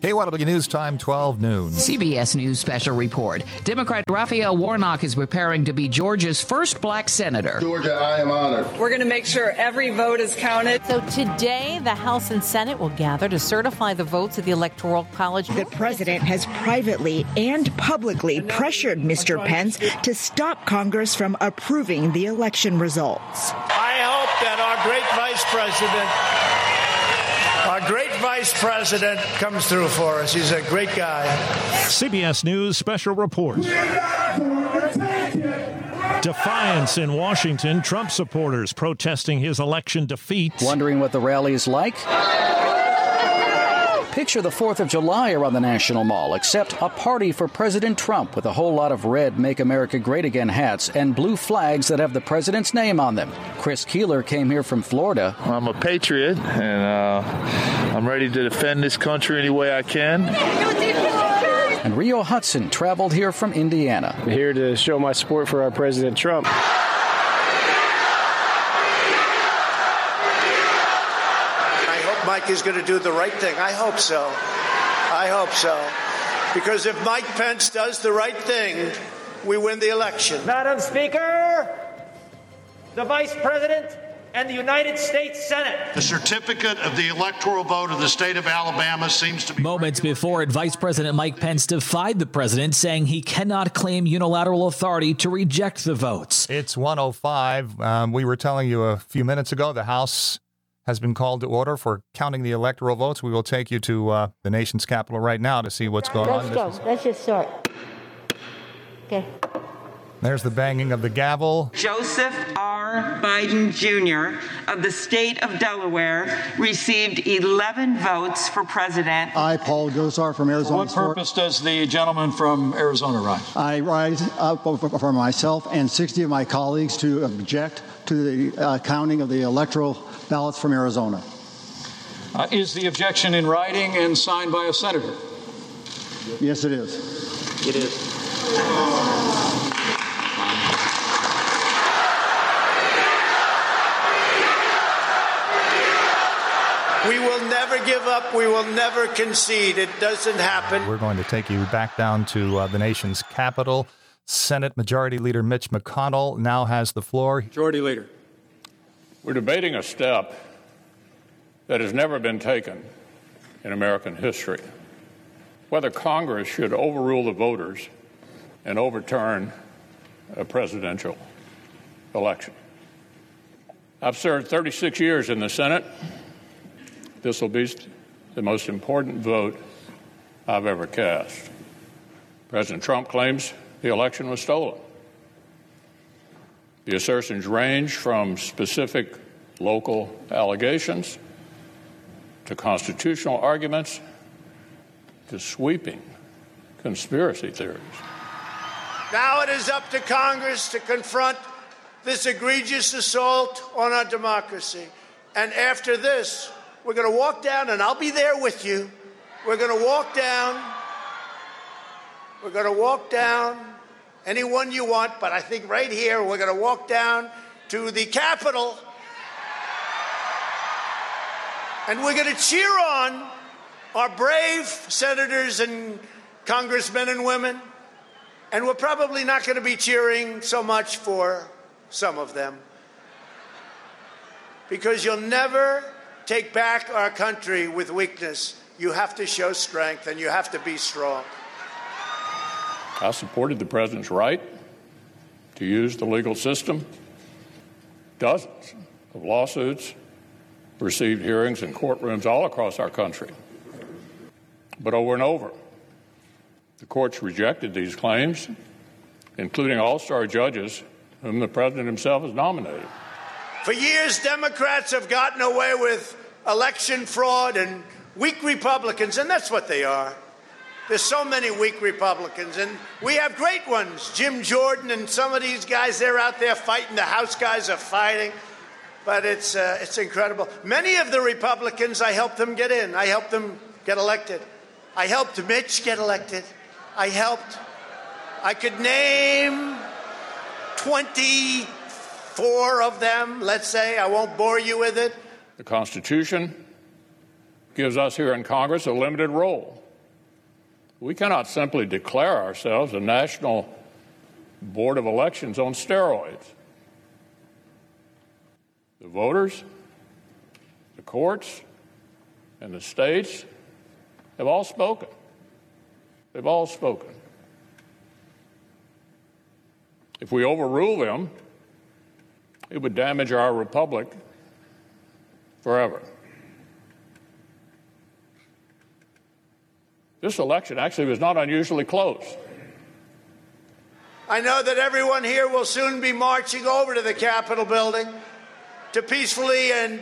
KYW News Time, 12 noon. CBS News special report. Democrat Raphael Warnock is preparing to be Georgia's first black senator. Georgia, I am honored. We're going to make sure every vote is counted. So today, the House and Senate will gather to certify the votes of the Electoral College. The president has privately and publicly pressured Mr. Pence to stop Congress from approving the election results. I hope that our great vice president our great vice president comes through for us. He's a great guy. CBS News special report. Defiance in Washington. Trump supporters protesting his election defeat. Wondering what the rally is like? Picture the 4th of July around the National Mall, except a party for President Trump with a whole lot of red Make America Great Again hats and blue flags that have the president's name on them. Chris Keeler came here from Florida. I'm a patriot, and uh, I'm ready to defend this country any way I can. And Rio Hudson traveled here from Indiana. Here to show my support for our President Trump. Mike is going to do the right thing. I hope so. I hope so. Because if Mike Pence does the right thing, we win the election. Madam Speaker, the Vice President and the United States Senate. The certificate of the electoral vote of the state of Alabama seems to be. Moments before it, Vice President Mike Pence defied the president, saying he cannot claim unilateral authority to reject the votes. It's 105. Um, we were telling you a few minutes ago the House has been called to order for counting the electoral votes. We will take you to uh, the nation's capital right now to see what's going Let's on. Let's go. Let's just start. Okay. There's the banging of the gavel. Joseph R. Biden Jr. of the state of Delaware received 11 votes for president. I, Paul Gosar from Arizona. For what purpose does the gentleman from Arizona rise? I rise up for myself and 60 of my colleagues to object to the uh, counting of the electoral ballots from Arizona. Uh, is the objection in writing and signed by a senator? Yes, it is. It is. We will never give up. We will never concede. It doesn't happen. We're going to take you back down to uh, the nation's capital. Senate Majority Leader Mitch McConnell now has the floor. Majority Leader. We're debating a step that has never been taken in American history whether Congress should overrule the voters and overturn a presidential election. I've served 36 years in the Senate. This will be the most important vote I've ever cast. President Trump claims the election was stolen. The assertions range from specific local allegations to constitutional arguments to sweeping conspiracy theories. Now it is up to Congress to confront this egregious assault on our democracy. And after this, we're going to walk down, and I'll be there with you. We're going to walk down. We're going to walk down anyone you want, but I think right here we're going to walk down to the Capitol and we're going to cheer on our brave senators and congressmen and women. And we're probably not going to be cheering so much for some of them. Because you'll never take back our country with weakness. You have to show strength and you have to be strong. I supported the president's right to use the legal system. Dozens of lawsuits received hearings in courtrooms all across our country. But over and over, the courts rejected these claims, including all star judges whom the president himself has nominated. For years, Democrats have gotten away with election fraud and weak Republicans, and that's what they are. There's so many weak Republicans, and we have great ones. Jim Jordan and some of these guys, they're out there fighting. The House guys are fighting. But it's, uh, it's incredible. Many of the Republicans, I helped them get in. I helped them get elected. I helped Mitch get elected. I helped. I could name 24 of them, let's say. I won't bore you with it. The Constitution gives us here in Congress a limited role. We cannot simply declare ourselves a national board of elections on steroids. The voters, the courts, and the states have all spoken. They've all spoken. If we overrule them, it would damage our republic forever. This election actually was not unusually close. I know that everyone here will soon be marching over to the Capitol building to peacefully and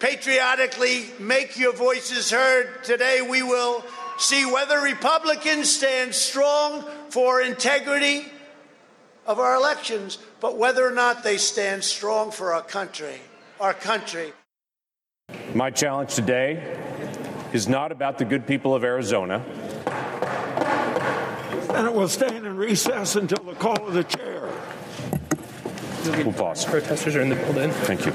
patriotically make your voices heard. Today we will see whether Republicans stand strong for integrity of our elections, but whether or not they stand strong for our country, our country. My challenge today is not about the good people of Arizona. And it will stand in recess until the call of the chair. We'll pause. Protesters are in the building. Thank you.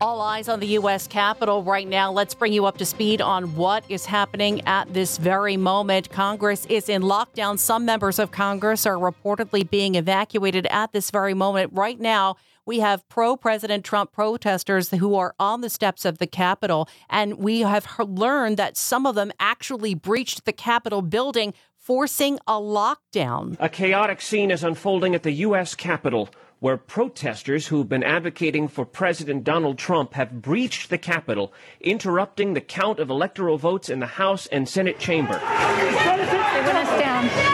All eyes on the U.S. Capitol right now. Let's bring you up to speed on what is happening at this very moment. Congress is in lockdown. Some members of Congress are reportedly being evacuated at this very moment. Right now, we have pro President Trump protesters who are on the steps of the Capitol. And we have learned that some of them actually breached the Capitol building, forcing a lockdown. A chaotic scene is unfolding at the U.S. Capitol where protesters who've been advocating for President Donald Trump have breached the Capitol, interrupting the count of electoral votes in the House and Senate chamber. They went us down.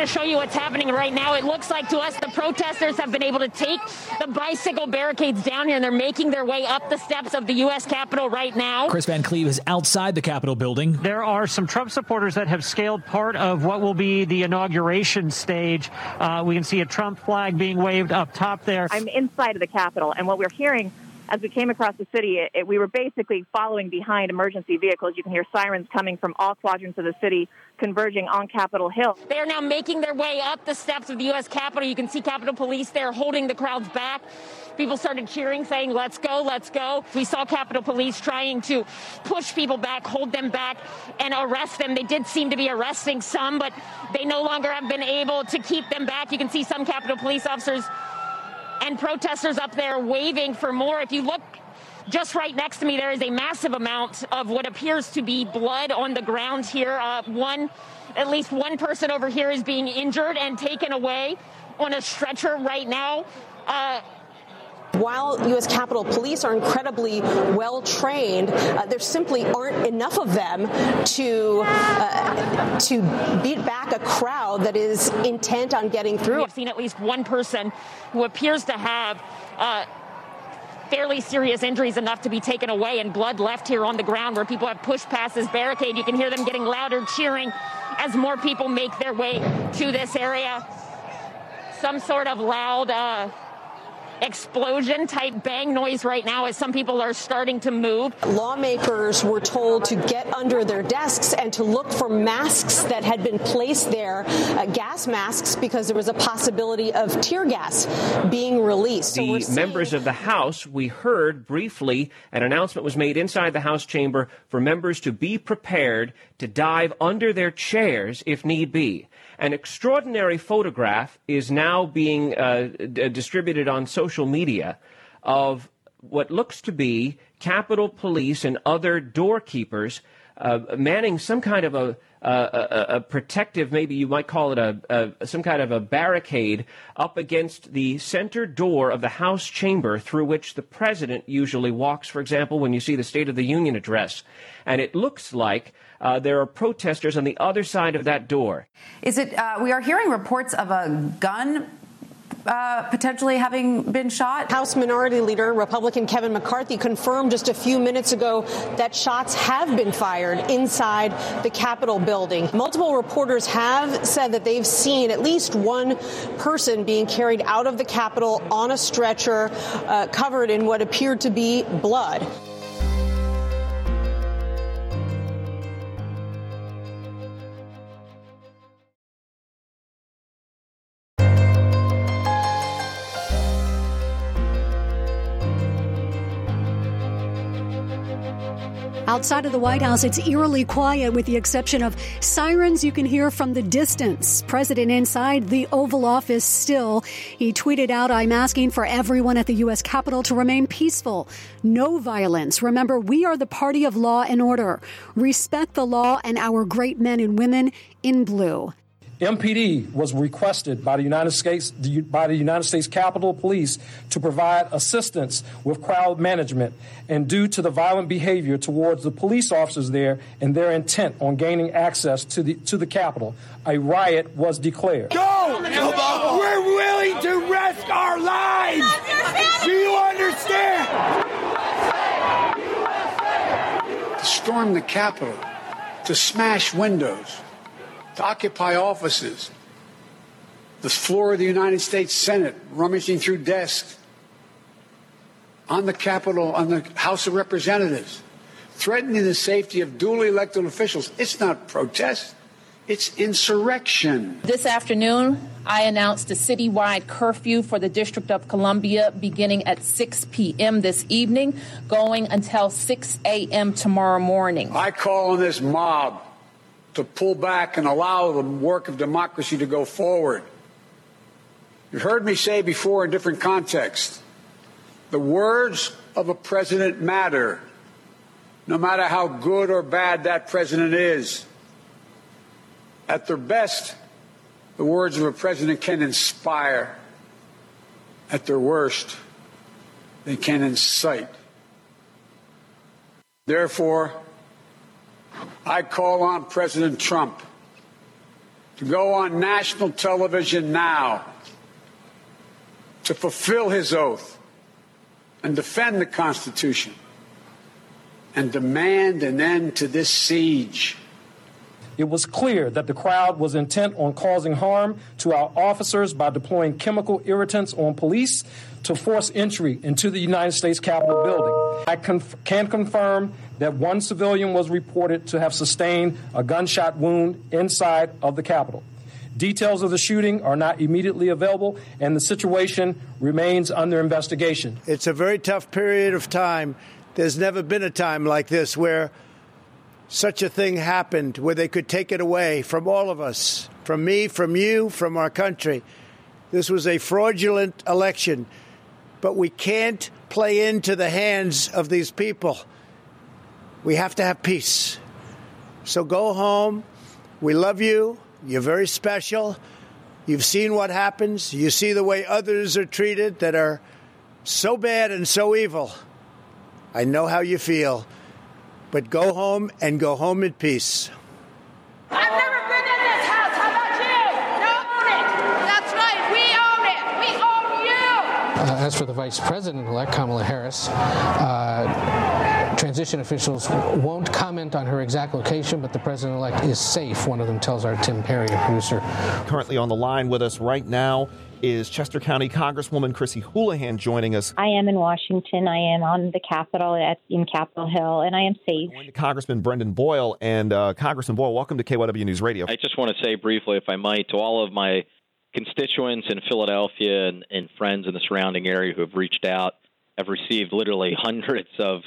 I just want to show you what's happening right now. It looks like to us the protesters have been able to take the bicycle barricades down here and they're making their way up the steps of the U.S. Capitol right now. Chris Van Cleave is outside the Capitol building. There are some Trump supporters that have scaled part of what will be the inauguration stage. Uh, we can see a Trump flag being waved up top there. I'm inside of the Capitol, and what we're hearing as we came across the city, it, it, we were basically following behind emergency vehicles. You can hear sirens coming from all quadrants of the city converging on Capitol Hill. They are now making their way up the steps of the U.S. Capitol. You can see Capitol Police there holding the crowds back. People started cheering, saying, let's go, let's go. We saw Capitol Police trying to push people back, hold them back, and arrest them. They did seem to be arresting some, but they no longer have been able to keep them back. You can see some Capitol Police officers and protesters up there waving for more. If you look just right next to me, there is a massive amount of what appears to be blood on the ground here. Uh, one, at least one person over here is being injured and taken away on a stretcher right now. Uh, while U.S. Capitol Police are incredibly well trained, uh, there simply aren't enough of them to uh, to beat back a crowd that is intent on getting through. We've seen at least one person who appears to have. Uh, fairly serious injuries enough to be taken away and blood left here on the ground where people have pushed past this barricade. You can hear them getting louder, cheering as more people make their way to this area. Some sort of loud uh, explosion type bang noise right now as some people are starting to move. Lawmakers were told to get under their desks and to look for masks that had been placed there, uh, gas masks, because there was a possibility of tear gas being released. The so members of the House, we heard briefly, an announcement was made inside the House chamber for members to be prepared to dive under their chairs if need be. An extraordinary photograph is now being uh, d- distributed on social media of what looks to be Capitol Police and other doorkeepers uh, manning some kind of a, a, a, protective, maybe you might call it a, a, some kind of a barricade up against the center door of the House chamber through which the president usually walks, for example, when you see the State of the Union address. And it looks like uh, there are protesters on the other side of that door. Is it? Uh, we are hearing reports of a gun uh, potentially having been shot. House Minority Leader Republican Kevin McCarthy confirmed just a few minutes ago that shots have been fired inside the Capitol building. Multiple reporters have said that they've seen at least one person being carried out of the Capitol on a stretcher uh, covered in what appeared to be blood. Outside of the White House, it's eerily quiet with the exception of sirens you can hear from the distance. President inside the Oval Office still. He tweeted out, I'm asking for everyone at the U.S. Capitol to remain peaceful. No violence. Remember, we are the party of law and order. Respect the law and our great men and women in blue. MPD was requested by the United States by the United States Capitol Police to provide assistance with crowd management and due to the violent behavior towards the police officers there and their intent on gaining access to the to the Capitol, a riot was declared. Go! We're willing to risk our lives. Do you understand? To storm the Capitol, to smash windows to occupy offices, the floor of the United States Senate, rummaging through desks, on the Capitol, on the House of Representatives, threatening the safety of duly elected officials. It's not protest. It's insurrection. This afternoon, I announced a citywide curfew for the District of Columbia beginning at 6 p.m. this evening, going until 6 a.m. tomorrow morning. I call on this mob to pull back and allow the work of democracy to go forward. You've heard me say before in different contexts the words of a president matter, no matter how good or bad that president is. At their best, the words of a president can inspire. At their worst, they can incite. Therefore, I call on President Trump to go on national television now to fulfill his oath and defend the Constitution and demand an end to this siege. It was clear that the crowd was intent on causing harm to our officers by deploying chemical irritants on police to force entry into the United States Capitol building. I conf- can confirm that one civilian was reported to have sustained a gunshot wound inside of the Capitol. Details of the shooting are not immediately available, and the situation remains under investigation. It's a very tough period of time. There's never been a time like this where such a thing happened, where they could take it away from all of us, from me, from you, from our country. This was a fraudulent election, but we can't play into the hands of these people. We have to have peace. So go home. We love you. You're very special. You've seen what happens. You see the way others are treated that are so bad and so evil. I know how you feel. But go home and go home in peace. I've never been in this house. How about you? You own it. That's right. We own it. We own you. Uh, as for the vice president elect, Kamala Harris, uh, transition officials won't comment on her exact location, but the president elect is safe, one of them tells our Tim Perry, a producer. Currently on the line with us right now is Chester County Congresswoman Chrissy Houlihan joining us. I am in Washington. I am on the Capitol at, in Capitol Hill, and I am safe. Congressman Brendan Boyle. And uh, Congressman Boyle, welcome to KYW News Radio. I just want to say briefly, if I might, to all of my constituents in Philadelphia and, and friends in the surrounding area who have reached out. I've received literally hundreds of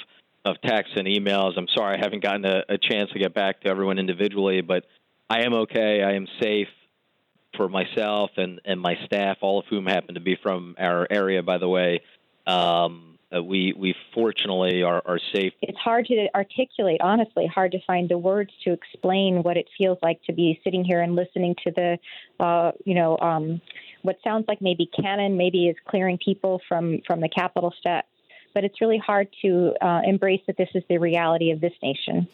of texts and emails. I'm sorry I haven't gotten a, a chance to get back to everyone individually, but I am okay. I am safe for myself and, and my staff, all of whom happen to be from our area, by the way. Um, uh, we we fortunately are, are safe. It's hard to articulate, honestly, hard to find the words to explain what it feels like to be sitting here and listening to the, uh, you know, um, what sounds like maybe cannon, maybe is clearing people from from the Capitol steps. But it's really hard to uh, embrace that this is the reality of this nation.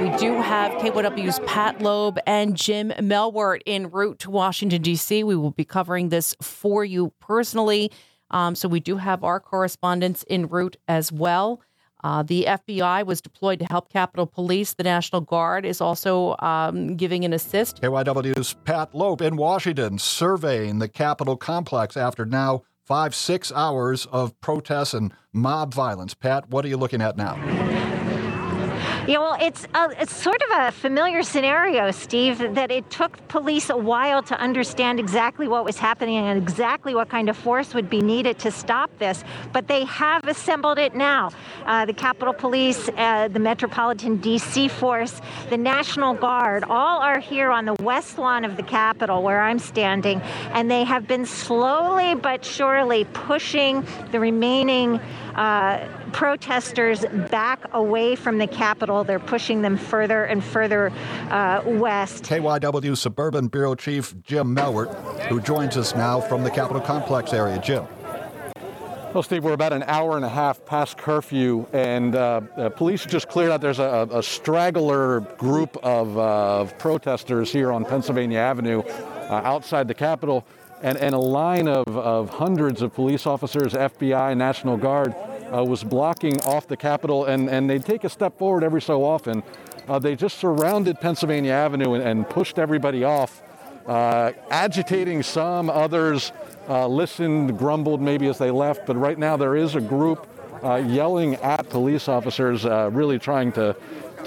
We do have Pat Loeb and Jim Melwert en route to Washington, D.C. We will be covering this for you personally. Um, so we do have our correspondents en route as well. Uh, the FBI was deployed to help Capitol Police. The National Guard is also um, giving an assist. KYW's Pat Loeb in Washington surveying the Capitol complex after now five, six hours of protests and mob violence. Pat, what are you looking at now? Yeah, well, it's a, it's sort of a familiar scenario, Steve, that it took police a while to understand exactly what was happening and exactly what kind of force would be needed to stop this. But they have assembled it now. Uh, the Capitol Police, uh, the Metropolitan D.C. Force, the National Guard, all are here on the west lawn of the Capitol where I'm standing, and they have been slowly but surely pushing the remaining uh, protesters back away from the Capitol. They're pushing them further and further uh, west. KYW Suburban Bureau Chief Jim Melwert, who joins us now from the Capitol Complex area. Jim. Well, Steve, we're about an hour and a half past curfew, and uh, uh, police just cleared out. There's a, a straggler group of, uh, of, protesters here on Pennsylvania Avenue uh, outside the Capitol and, and a line of, of hundreds of police officers, FBI, National Guard, uh, was blocking off the Capitol, and, and they'd take a step forward every so often. Uh, they just surrounded Pennsylvania Avenue and, and pushed everybody off, uh, agitating some, others uh, listened, grumbled maybe as they left, but right now there is a group uh, yelling at police officers, uh, really trying to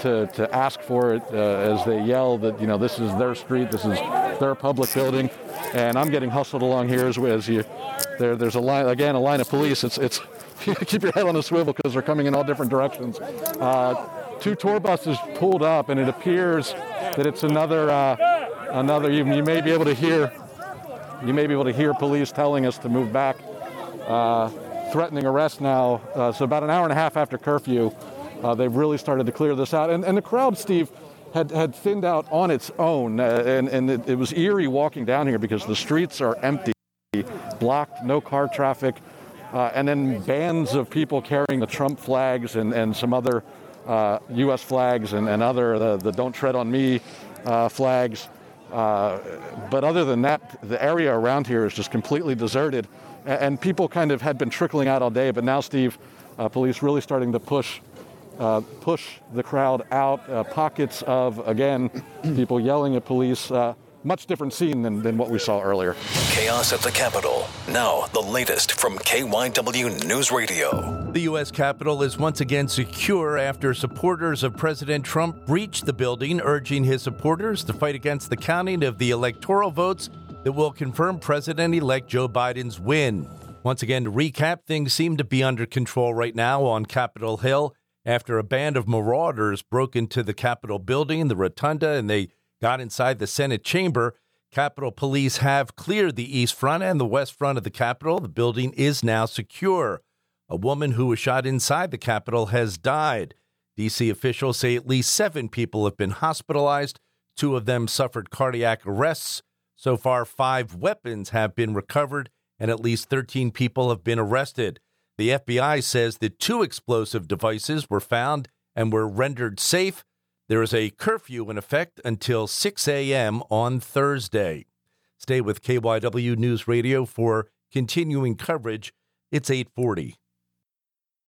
to, to ask for it uh, as they yell that you know this is their street, this is their public building, and I'm getting hustled along here as, as you. There, there's a line again, a line of police. It's it's keep your head on a swivel because they're coming in all different directions. Uh, two tour buses pulled up, and it appears that it's another uh, another. You, you, may be able to hear you may be able to hear police telling us to move back, uh, threatening arrest now. Uh, so about an hour and a half after curfew, uh, they've really started to clear this out, and, and the crowd, Steve. Had, had thinned out on its own, uh, and, and it, it was eerie walking down here because the streets are empty, blocked, no car traffic. Uh, and then bands of people carrying the Trump flags and, and some other uh, U.S. flags and, and other, the, the Don't Tread on Me uh, flags. Uh, but other than that, the area around here is just completely deserted. And, and people kind of had been trickling out all day, but now, Steve, uh, police really starting to push. Uh, push the crowd out. pockets of, again, people yelling at police much different scene than, than what we saw earlier. Chaos at the Capitol. Now, the latest from KYW News Radio. The U.S. Capitol is once again secure after supporters of President Trump breached the building, urging his supporters to fight against the counting of the electoral votes that will confirm President elect Joe Biden's win. Once again, to recap, things seem to be under control right now on Capitol Hill after a band of marauders broke into the Capitol building, the rotunda, and they got inside the Senate chamber. Capitol Police have cleared the east front and the west front of the Capitol. The building is now secure. A woman who was shot inside the Capitol has died. D.C. officials say at least seven people have been hospitalized. Two of them suffered cardiac arrests. So far, five weapons have been recovered and at least 13 people have been arrested. The FBI says that two explosive devices were found and were rendered safe. There is a curfew in effect until 6 a.m. on Thursday. Stay with KYW News Radio for continuing coverage. It's 840.